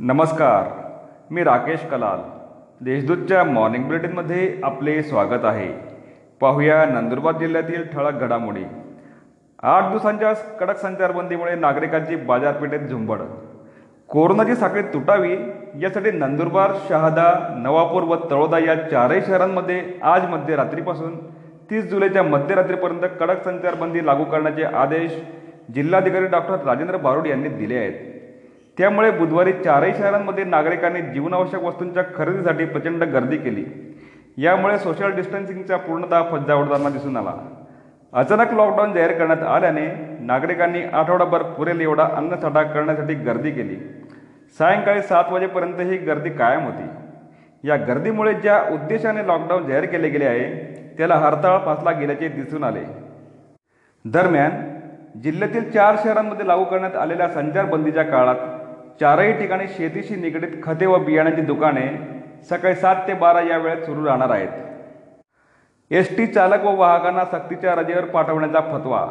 नमस्कार मी राकेश कलाल. देशदूतच्या मॉर्निंग बुलेटिनमध्ये आपले स्वागत आहे. पाहूया नंदुरबार जिल्ह्यातील ठळक घडामोडी. आठ दिवसांच्या कडक संचारबंदीमुळे नागरिकांची बाजारपेठेत झुंबड. कोरोनाची साखळी तुटावी यासाठी नंदुरबार शहादा नवापूर व तळोदा या चारही शहरांमध्ये आज मध्यरात्रीपासून तीस जुलैच्या मध्यरात्रीपर्यंत कडक संचारबंदी लागू करण्याचे आदेश जिल्हाधिकारी डॉक्टर राजेंद्र बारोड यांनी दिले आहेत. त्यामुळे बुधवारी चारही शहरांमध्ये नागरिकांनी जीवनावश्यक वस्तूंच्या खरेदीसाठी प्रचंड गर्दी केली. यामुळे सोशल डिस्टन्सिंगचा पूर्णतः फज्जा उडताना दिसून आला. अचानक लॉकडाऊन जाहीर करण्यात आल्याने नागरिकांनी आठवडाभर पुरेल एवढा अन्नसाठा करण्यासाठी गर्दी केली. सायंकाळी सात वाजेपर्यंत ही गर्दी कायम होती. या गर्दीमुळे ज्या उद्देशाने लॉकडाऊन जाहीर केले गेले आहे त्याला हरताळ फासला गेल्याचे दिसून आले. दरम्यान जिल्ह्यातील चार शहरांमध्ये लागू करण्यात आलेल्या संचारबंदीच्या काळात चारही ठिकाणी शेतीशी निगडीत खते व बियाण्याची दुकाने सकाळी सात ते बारा या वेळेत सुरू राहणार आहेत. एस टी चालक व वाहकांना सक्तीच्या रजेवर पाठवण्याचा फतवा.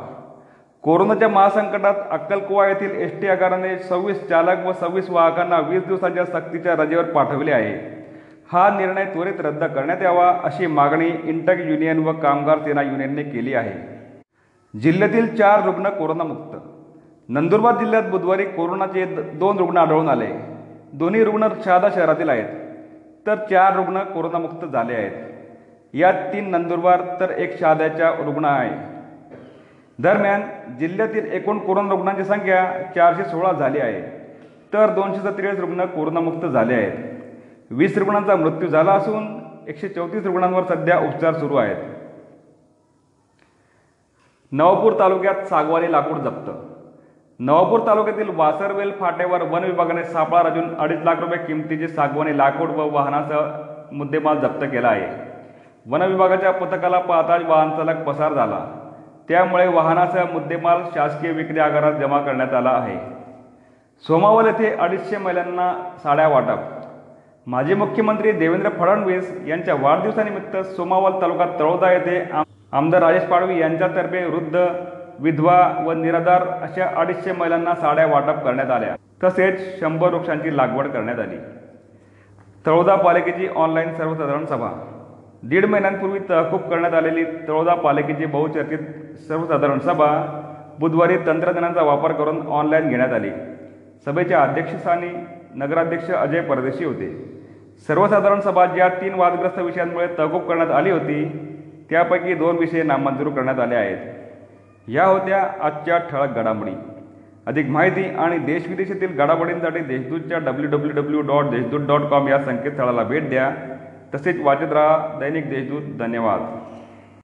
कोरोनाच्या महासंकटात अक्कलकुवा येथील एस टी आगाराने सव्वीस चालक व सव्वीस वाहकांना वीस दिवसांच्या सक्तीच्या रजेवर पाठवले आहे. हा निर्णय त्वरित रद्द करण्यात यावा अशी मागणी इंटक युनियन व कामगार सेना युनियनने केली आहे. जिल्ह्यातील चार रुग्ण कोरोनामुक्त नंदुरबार जिल्ह्यात बुधवारी कोरोनाचे दोन रुग्ण आढळून आले. दोन्ही रुग्ण शहादा शहरातील आहेत. तर चार रुग्ण कोरोनामुक्त झाले आहेत. यात तीन नंदुरबार तर एक शहाद्याच्या रुग्ण आहे. दरम्यान जिल्ह्यातील एकूण कोरोना रुग्णांची संख्या चारशे सोळा झाली आहे. तर दोनशे सत्तेचाळीस रुग्ण कोरोनामुक्त झाले आहेत. वीस रुग्णांचा मृत्यू झाला असून एकशे चौतीस रुग्णांवर सध्या उपचार सुरू आहेत. नवापूर तालुक्यात सागवानी लाकूड जप्त नवापूर तालुक्यातील वासरवेल फाट्यावर वन विभागाने सापळा रचून अडीच लाख रुपये किमतीचे सागवानी लाकूड व वाहनासह मुद्देमाल जप्त केला आहे. वन विभागाच्या पथकाला पाहताच वाहन चालक पसार झाला. त्यामुळे वाहनासह मुद्देमाल शासकीय विक्री आगारात जमा करण्यात आला आहे. सोमावल येथे अडीचशे महिलांना साड्या वाटप. माजी मुख्यमंत्री देवेंद्र फडणवीस यांच्या वाढदिवसानिमित्त सोमावल तालुका तळोदा येथे आमदार राजेश पाडवी यांच्यातर्फे वृद्ध विधवा व निराधार अशा अडीचशे महिलांना साड्या वाटप करण्यात आल्या. तसेच शंभर वृक्षांची लागवड करण्यात आली. तळोदा पालिकेची ऑनलाईन सर्वसाधारण सभा. दीड महिन्यांपूर्वी तहकूब करण्यात आलेली तळोदा पालिकेची बहुचर्चित सर्वसाधारण सभा बुधवारी तंत्रज्ञानाचा वापर करून ऑनलाईन घेण्यात आली. सभेच्या अध्यक्षस्थानी नगराध्यक्ष अजय परदेशी होते. सर्वसाधारण सभा ज्या तीन वादग्रस्त विषयांमुळे तहकूब करण्यात आली होती त्यापैकी दोन विषय नामंजूर करण्यात आले आहेत. या होत्या आजच्या ठळक घडामोडी. अधिक माहिती आणि देशविदेशातील घडामोडींसाठी देशदूतच्या W W W dot Deshdoot dot com या संकेतस्थळाला भेट द्या. तसेच वाचत राहा दैनिक देशदूत. धन्यवाद.